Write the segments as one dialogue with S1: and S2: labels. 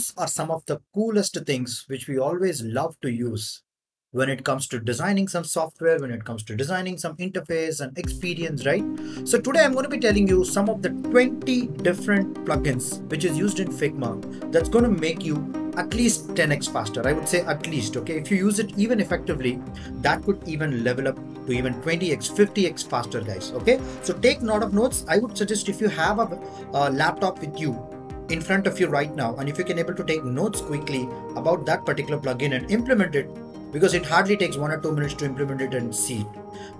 S1: Tools are some of the coolest things which we always love to use when it comes to designing some software, when it comes to designing some interface and experience, right? So today I'm going to be telling you some of the 20 different plugins which is used in Figma that's going to make you at least 10x faster. I would say at least, okay? If you use it even effectively, that could even level up to even 20x, 50x faster, guys, okay? So take note of notes. I would suggest if you have a, a laptop with you, in front of you right now and if you can able to take notes quickly about that particular plugin and implement it because it hardly takes one or two minutes to implement it and see it.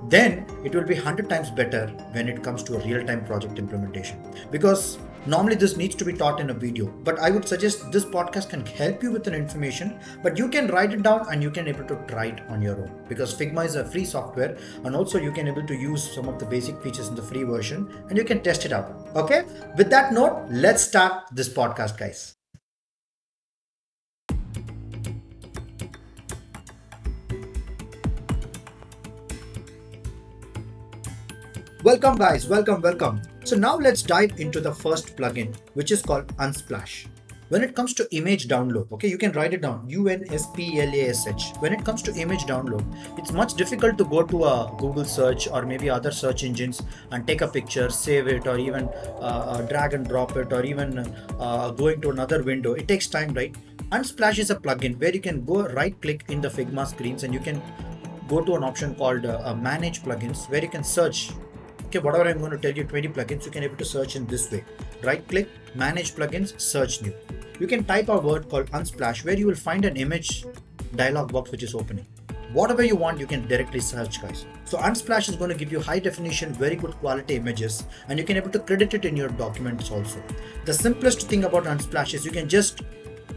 S1: Then it will be 100 times better when it comes to a real time project implementation. Because normally this needs to be taught in a video, but I would suggest this podcast can help you with an information, but you can write it down and you can able to try it on your own because Figma is a free software and also you can able to use some of the basic features in the free version and you can test it out. Okay. With that note, let's start this podcast, guys. Welcome guys, welcome, welcome. So now let's dive into the first plugin, which is called Unsplash. When it comes to image download, okay, you can write it down, U-N-S-P-L-A-S-H. When it comes to image download, it's much difficult to go to a Google search or maybe other search engines and take a picture, save it, or even uh, uh drag and drop it, or even uh, go into another window. It takes time, right? Unsplash is a plugin where you can go right click in the Figma screens and you can go to an option called uh, manage plugins where you can search okay whatever i'm going to tell you 20 plugins you can able to search in this way. Right click manage plugins search new. You can type a word called unsplash where you will find an image dialog box which is opening. Whatever you want you can directly search guys. So unsplash is going to give you high definition very good quality images and you can able to credit it in your documents also. The simplest thing about unsplash is you can just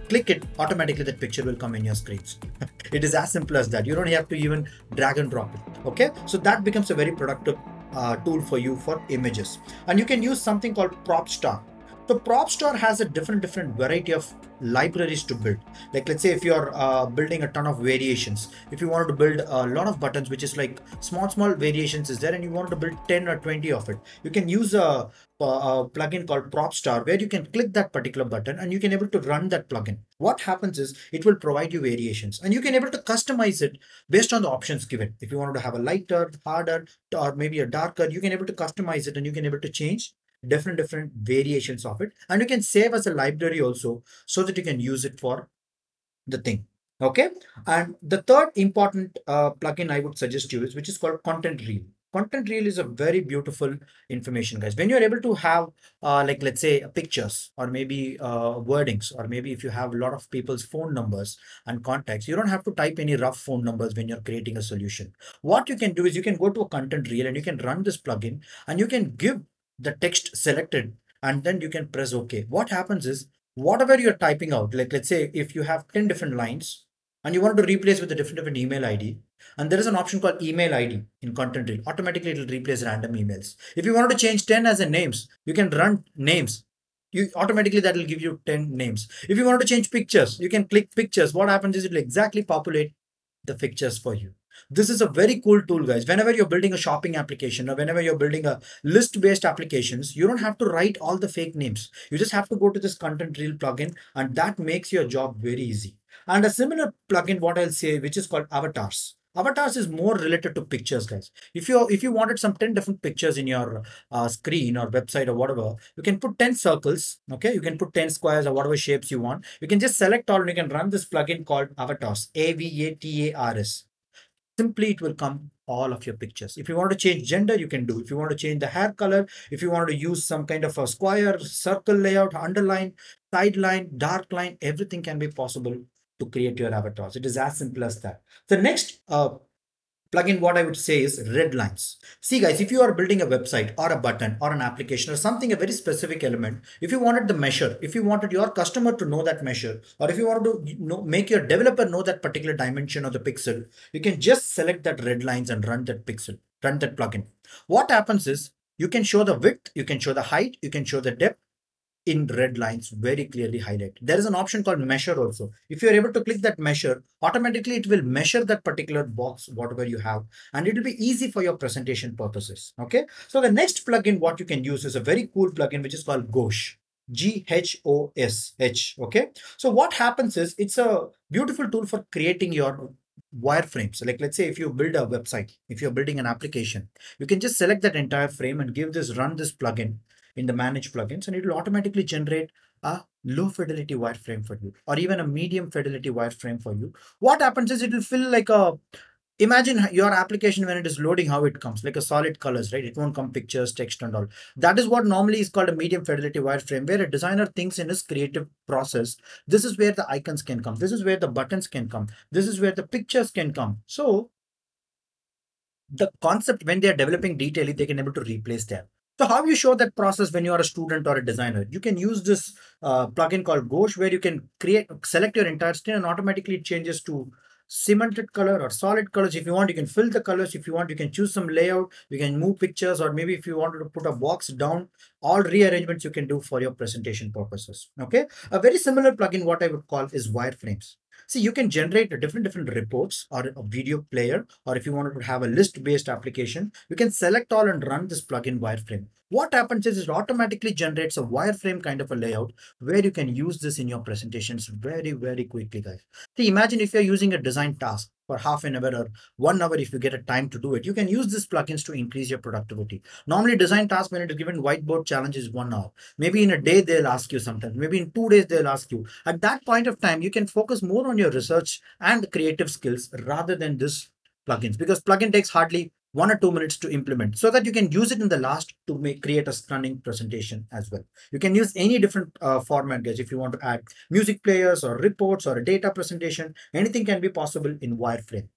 S1: click it automatically that picture will come in your screens. It is as simple as that. You don't have to even drag and drop it. Okay? So that becomes a very productive Uh, tool for you for images. And you can use something called so propstar has a different different variety of libraries to build. Like let's say if you're uh, building a ton of variations if you wanted to build a lot of buttons which is like small small variations is there and you want to build 10 or 20 of it you can use a, a, a plugin called propstar where you can click that particular button and you can able to run that plugin. What happens is it will provide you variations and you can able to customize it based on the options given. If you wanted to have a lighter harder or maybe a darker you can able to customize it and you can able to change different different variations of it. And you can save as a library also so that you can use it for the thing okay? And the third important uh, plugin i would suggest you is which is called content reel. Content reel is a very beautiful information guys. When you're able to have uh, like let's say pictures or maybe uh, wordings or maybe if you have a lot of people's phone numbers and contacts you don't have to type any rough phone numbers when you're creating a solution. What you can do is you can go to a content reel and you can run this plugin and you can give the text selected and then you can press OK. What happens is whatever you're typing out, like let's say if you have 10 different lines and you want to replace with a different different email ID and there is an option called email ID in content reel. Automatically it will replace random emails. If you want to change 10 as a names, you can run names. You automatically that will give you 10 names. If you want to change pictures, you can click pictures. What happens is it will exactly populate the pictures for you. This is a very cool tool, guys. Whenever you're building a shopping application or whenever you're building a list-based applications, you don't have to write all the fake names. You just have to go to this content reel plugin and that makes your job very easy. And a similar plugin, what I'll say, which is called avatars. Avatars is more related to pictures, guys. If you if you wanted some 10 different pictures in your uh, screen or website or whatever, you can put 10 circles, okay? You can put 10 squares or whatever shapes you want. You can just select all and you can run this plugin called Avatars, A-V-A-T-A-R-S simply it will come all of your pictures. If you want to change gender, you can do. If you want to change the hair color, if you want to use some kind of a square, circle layout, underline, sideline, dark line, everything can be possible to create your avatars. It is as simple as that. The next uh, plugin, what I would say is red lines. See guys, if you are building a website or a button or an application or something, a very specific element, if you wanted the measure, if you wanted your customer to know that measure, or if you wanted to know, make your developer know that particular dimension of the pixel, you can just select that red lines and run that pixel, run that plugin. What happens is you can show the width, you can show the height, you can show the depth, in red lines very clearly highlighted. There is an option called measure also. If you're able to click that measure, automatically it will measure that particular box, whatever you have, and it will be easy for your presentation purposes. Okay. So the next plugin, what you can use is a very cool plugin, which is called Gauche. G H O S H. Okay. So what happens is it's a beautiful tool for creating your wireframes. Like let's say if you build a website, if you're building an application, you can just select that entire frame and give this run this plugin in the manage plugins and it will automatically generate a low fidelity wireframe for you or even a medium fidelity wireframe for you. What happens is it will feel like a imagine your application when it is loading how it comes like a solid colors right? It won't come pictures text and all. That is what normally is called a medium fidelity wireframe where a designer thinks in his creative process this is where the icons can come. This is where the buttons can come. This is where the pictures can come. So the concept when they are developing detailing they can able to replace them so how you show that process when you are a student or a designer? You can use this uh, plugin called Ghosh where you can create, select your entire screen and automatically it changes to cemented color or solid colors. If you want, you can fill the colors. If you want, you can choose some layout. You can move pictures or maybe if you wanted to put a box down, all rearrangements you can do for your presentation purposes. Okay. A very similar plugin, what I would call is wireframes. See, you can generate different different reports or a video player, or if you wanted to have a list-based application, you can select all and run this plugin wireframe. What happens is it automatically generates a wireframe kind of a layout where you can use this in your presentations very, very quickly, guys. See, imagine if you're using a design task for half an hour or one hour if you get a time to do it. You can use these plugins to increase your productivity. Normally design task when it is given whiteboard challenge is one hour. Maybe in a day they'll ask you something. Maybe in two days they'll ask you. At that point of time, you can focus more on your research and creative skills rather than this plugins because plugin takes hardly one or two minutes to implement so that you can use it in the last to make create a stunning presentation as well. You can use any different uh, format guys if you want to add music players or reports or a data presentation, anything can be possible in Wireframe.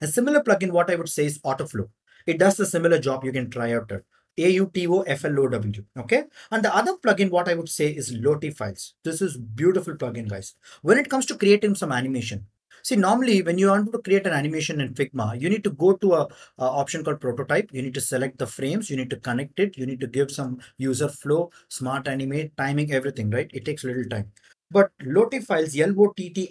S1: A similar plugin, what I would say is Autoflow. It does a similar job. You can try out it. A-U-T-O-F-L-O-W. Okay. And the other plugin, what I would say is Lottie Files. This is beautiful plugin, guys. When it comes to creating some animation, See, normally when you want to create an animation in Figma, you need to go to a, a, option called prototype. You need to select the frames. You need to connect it. You need to give some user flow, smart animate, timing, everything, right? It takes a little time. But Lottie files, L-O-T-T-I-E-F-I-L-E-S,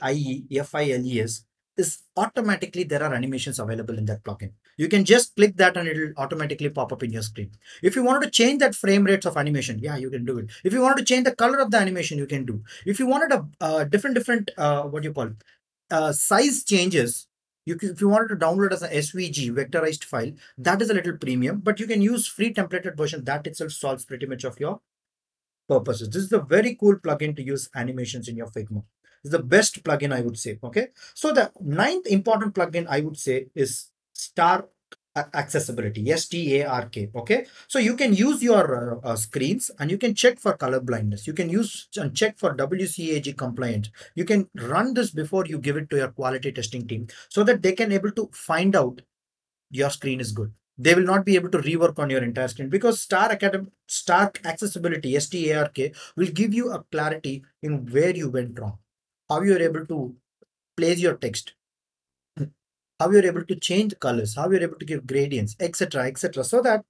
S1: is automatically there are animations available in that plugin. You can just click that and it will automatically pop up in your screen. If you wanted to change that frame rates of animation, yeah, you can do it. If you wanted to change the color of the animation, you can do. If you wanted a different, different, uh, what do you call it? Uh, size changes, you can, if you wanted to download as an SVG vectorized file, that is a little premium, but you can use free templated version. That itself solves pretty much of your purposes. This is a very cool plugin to use animations in your Figma. Is the best plugin I would say. Okay. So the ninth important plugin I would say is Stark accessibility. S-t-a-r-k okay? So you can use your uh, uh, screens and you can check for color blindness. You can use and check for wcag compliance you can run this before you give it to your quality testing team so that they can able to find out your screen is good. They will not be able to rework on your entire screen because star academy stark accessibility s-t-a-r-k will give you a clarity in where you went wrong how you are able to place your text how you're able to change colors, how you're able to give gradients, etc., etc., so that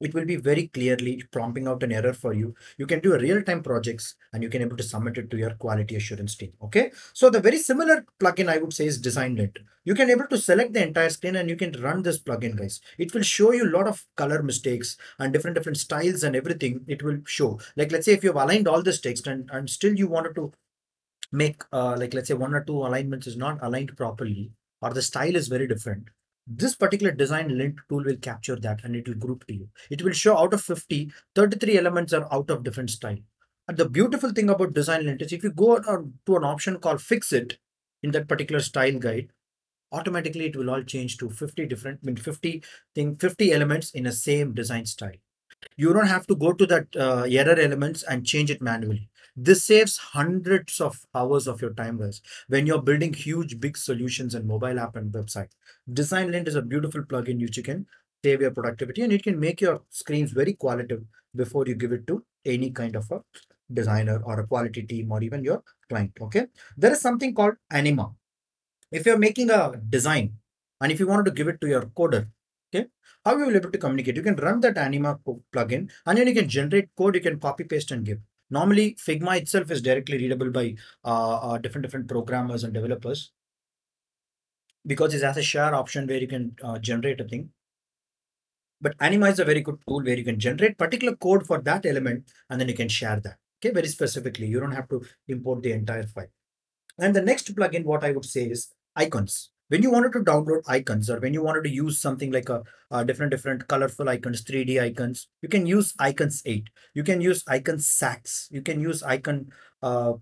S1: it will be very clearly prompting out an error for you. You can do a real-time projects and you can able to submit it to your quality assurance team. Okay. So the very similar plugin I would say is DesignLint. You can able to select the entire screen and you can run this plugin guys. It will show you a lot of color mistakes and different different styles and everything it will show. Like let's say if you've aligned all this text and, and still you wanted to make uh, like let's say one or two alignments is not aligned properly or the style is very different, this particular design lint tool will capture that and it will group to you. It will show out of 50, 33 elements are out of different style. And the beautiful thing about design lint is if you go to an option called fix it in that particular style guide, automatically it will all change to 50 different, I mean 50 thing, 50 elements in a same design style. You don't have to go to that uh, error elements and change it manually. This saves hundreds of hours of your time guys when you're building huge big solutions in mobile app and website. DesignLint is a beautiful plugin which you can save your productivity and it can make your screens very qualitative before you give it to any kind of a designer or a quality team or even your client. Okay. There is something called Anima. If you're making a design and if you wanted to give it to your coder, okay, how you will be able to communicate? You can run that Anima plugin and then you can generate code, you can copy paste and give. Normally, Figma itself is directly readable by uh, uh, different different programmers and developers because it has a share option where you can uh, generate a thing. But Anima is a very good tool where you can generate particular code for that element and then you can share that. Okay, very specifically, you don't have to import the entire file. And the next plugin, what I would say is icons. When you wanted to download icons or when you wanted to use something like a, a different, different colorful icons, 3D icons, you can use icons 8. You can use Iconsax. You can use icon uh,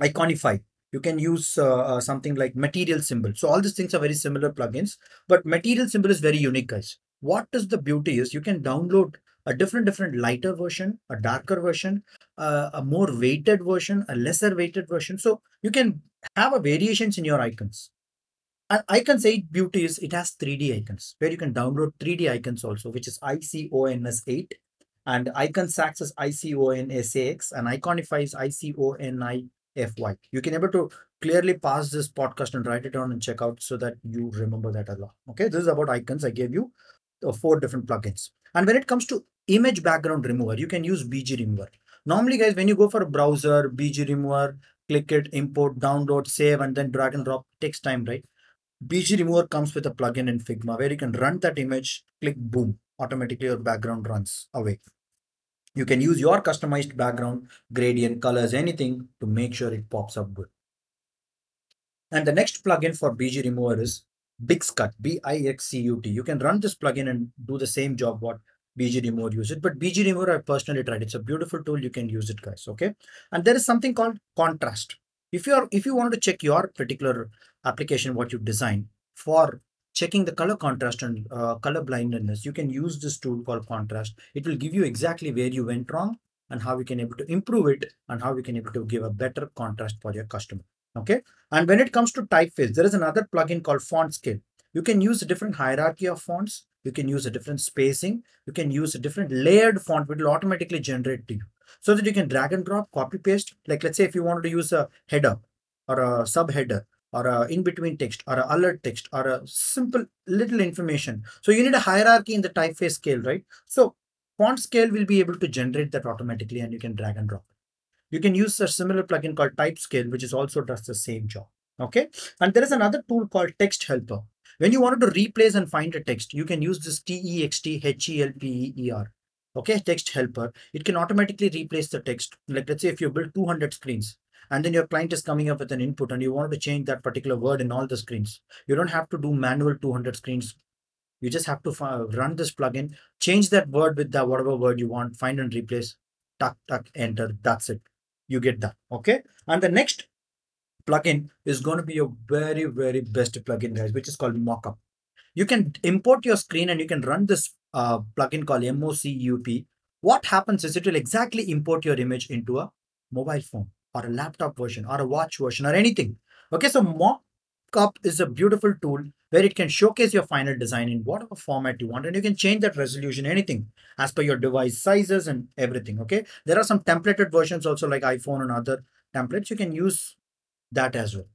S1: iconify. You can use uh, uh, something like material symbol. So all these things are very similar plugins but material symbol is very unique guys. What is the beauty is you can download a different different lighter version a darker version uh, a more weighted version a lesser weighted version. So you can have a variations in your icons and icons 8 beauty is it has 3d icons where you can download 3d icons also which is icons 8 and Iconsax is iconsax and iconify is iconi FY. You can able to clearly pass this podcast and write it down and check out so that you remember that a lot. Okay, this is about icons. I gave you uh, four different plugins. And when it comes to image background remover, you can use BG remover. Normally, guys, when you go for a browser, BG remover, click it, import, download, save, and then drag and drop takes time, right? BG remover comes with a plugin in Figma where you can run that image, click boom, automatically your background runs away. You can use your customized background, gradient, colors, anything to make sure it pops up good. And the next plugin for BG Remover is Bixcut, B-I-X-C-U-T. You can run this plugin and do the same job what BG Remover uses. But BG Remover, I personally tried. It's a beautiful tool. You can use it, guys. Okay. And there is something called contrast. If you are, if you want to check your particular application, what you design for checking the color contrast and uh, color blindness, you can use this tool called contrast. It will give you exactly where you went wrong and how you can able to improve it and how you can able to give a better contrast for your customer. Okay. And when it comes to typeface, there is another plugin called font scale. You can use a different hierarchy of fonts. You can use a different spacing. You can use a different layered font, which will automatically generate to you so that you can drag and drop, copy paste. Like let's say if you wanted to use a header or a subheader, or a in-between text or a alert text or a simple little information. So you need a hierarchy in the typeface scale, right? So font scale will be able to generate that automatically and you can drag and drop. You can use a similar plugin called type scale, which is also does the same job. Okay. And there is another tool called text helper. When you wanted to replace and find a text, you can use this T-E-X-T-H-E-L-P-E-R. Okay, text helper. It can automatically replace the text. Like let's say if you build 200 screens, and then your client is coming up with an input and you want to change that particular word in all the screens. You don't have to do manual 200 screens. You just have to run this plugin, change that word with the whatever word you want, find and replace, tuck, tuck, enter. That's it. You get that. Okay. And the next plugin is going to be your very, very best plugin, guys, which is called Mockup. You can import your screen and you can run this uh, plugin called MOCUP. What happens is it will exactly import your image into a mobile phone or a laptop version or a watch version or anything. Okay, so mockup is a beautiful tool where it can showcase your final design in whatever format you want and you can change that resolution, anything as per your device sizes and everything. Okay, there are some templated versions also like iPhone and other templates. You can use that as well.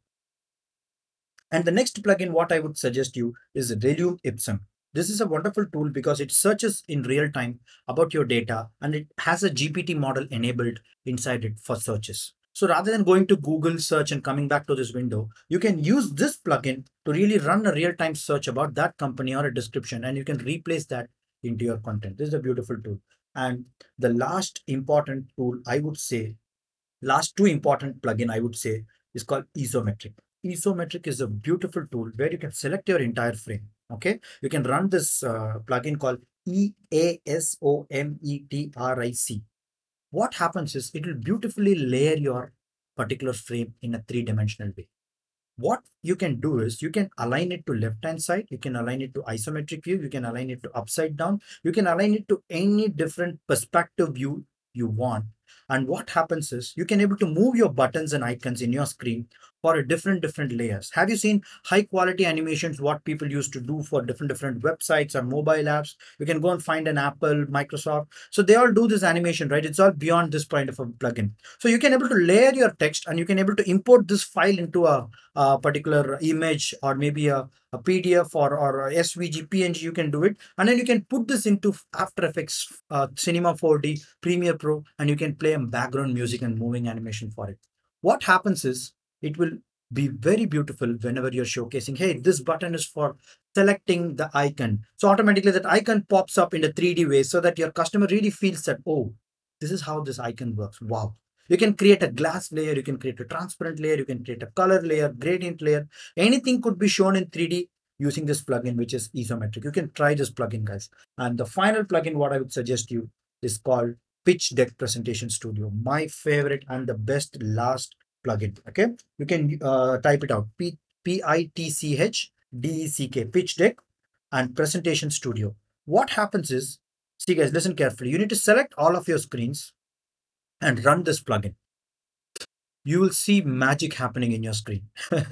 S1: And the next plugin, what I would suggest you is Relume Ipsum. This is a wonderful tool because it searches in real time about your data and it has a GPT model enabled inside it for searches. So rather than going to Google search and coming back to this window, you can use this plugin to really run a real-time search about that company or a description, and you can replace that into your content. This is a beautiful tool. And the last important tool, I would say, last two important plugin, I would say, is called Isometric. Isometric is a beautiful tool where you can select your entire frame. Okay, you can run this uh, plugin called E A S O M E T R I C what happens is it will beautifully layer your particular frame in a three-dimensional way. What you can do is you can align it to left-hand side, you can align it to isometric view, you can align it to upside down, you can align it to any different perspective view you want. And what happens is you can able to move your buttons and icons in your screen for a different different layers. Have you seen high quality animations? What people used to do for different different websites or mobile apps? You can go and find an Apple, Microsoft. So they all do this animation, right? It's all beyond this point of a plugin. So you can able to layer your text and you can able to import this file into a, a particular image or maybe a, a PDF or, or SVG, PNG. You can do it, and then you can put this into After Effects, uh, Cinema 4D, Premiere Pro, and you can play a background music and moving animation for it. What happens is it will be very beautiful whenever you're showcasing, hey, this button is for selecting the icon. So automatically that icon pops up in a 3D way so that your customer really feels that, oh, this is how this icon works. Wow. You can create a glass layer, you can create a transparent layer, you can create a color layer, gradient layer. Anything could be shown in 3D using this plugin, which is isometric. You can try this plugin, guys. And the final plugin, what I would suggest you is called Pitch Deck Presentation Studio. My favorite and the best last plugin. Okay, you can uh, type it out. P P I T C H D E C K Pitch Deck and Presentation Studio. What happens is, see guys, listen carefully. You need to select all of your screens and run this plugin you will see magic happening in your screen.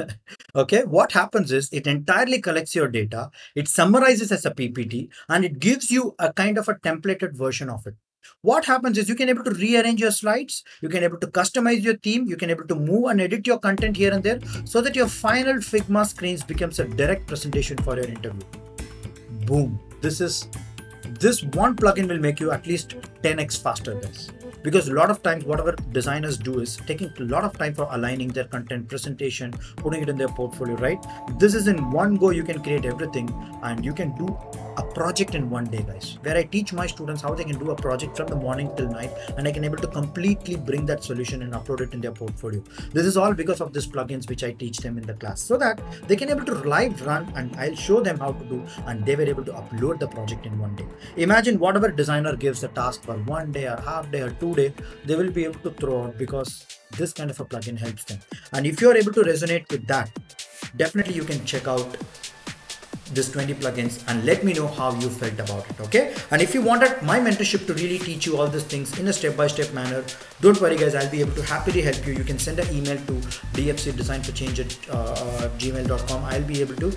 S1: okay, what happens is it entirely collects your data, it summarizes as a PPT, and it gives you a kind of a templated version of it. What happens is you can able to rearrange your slides, you can able to customize your theme, you can able to move and edit your content here and there so that your final Figma screens becomes a direct presentation for your interview. Boom. This is this one plugin will make you at least 10x faster guys because a lot of times whatever designers do is taking a lot of time for aligning their content presentation putting it in their portfolio right this is in one go you can create everything and you can do a project in one day guys where i teach my students how they can do a project from the morning till night and i can able to completely bring that solution and upload it in their portfolio. This is all because of these plugins which i teach them in the class so that they can able to live run and i'll show them how to do and they were able to upload the project in one day. Imagine whatever designer gives a task for one day or half day or two day they will be able to throw out because this kind of a plugin helps them. And if you're able to resonate with that definitely you can check out this 20 plugins and let me know how you felt about it okay? And if you wanted my mentorship to really teach you all these things in a step-by-step manner don't worry guys i'll be able to happily help you. You can send an email to dfc design for change at uh, gmail.com i'll be able to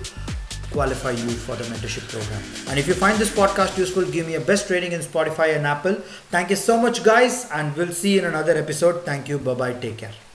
S1: qualify you for the mentorship program. And if you find this podcast useful give me a best rating in spotify and apple. Thank you so much guys and we'll see you in another episode. Thank you. Bye bye take care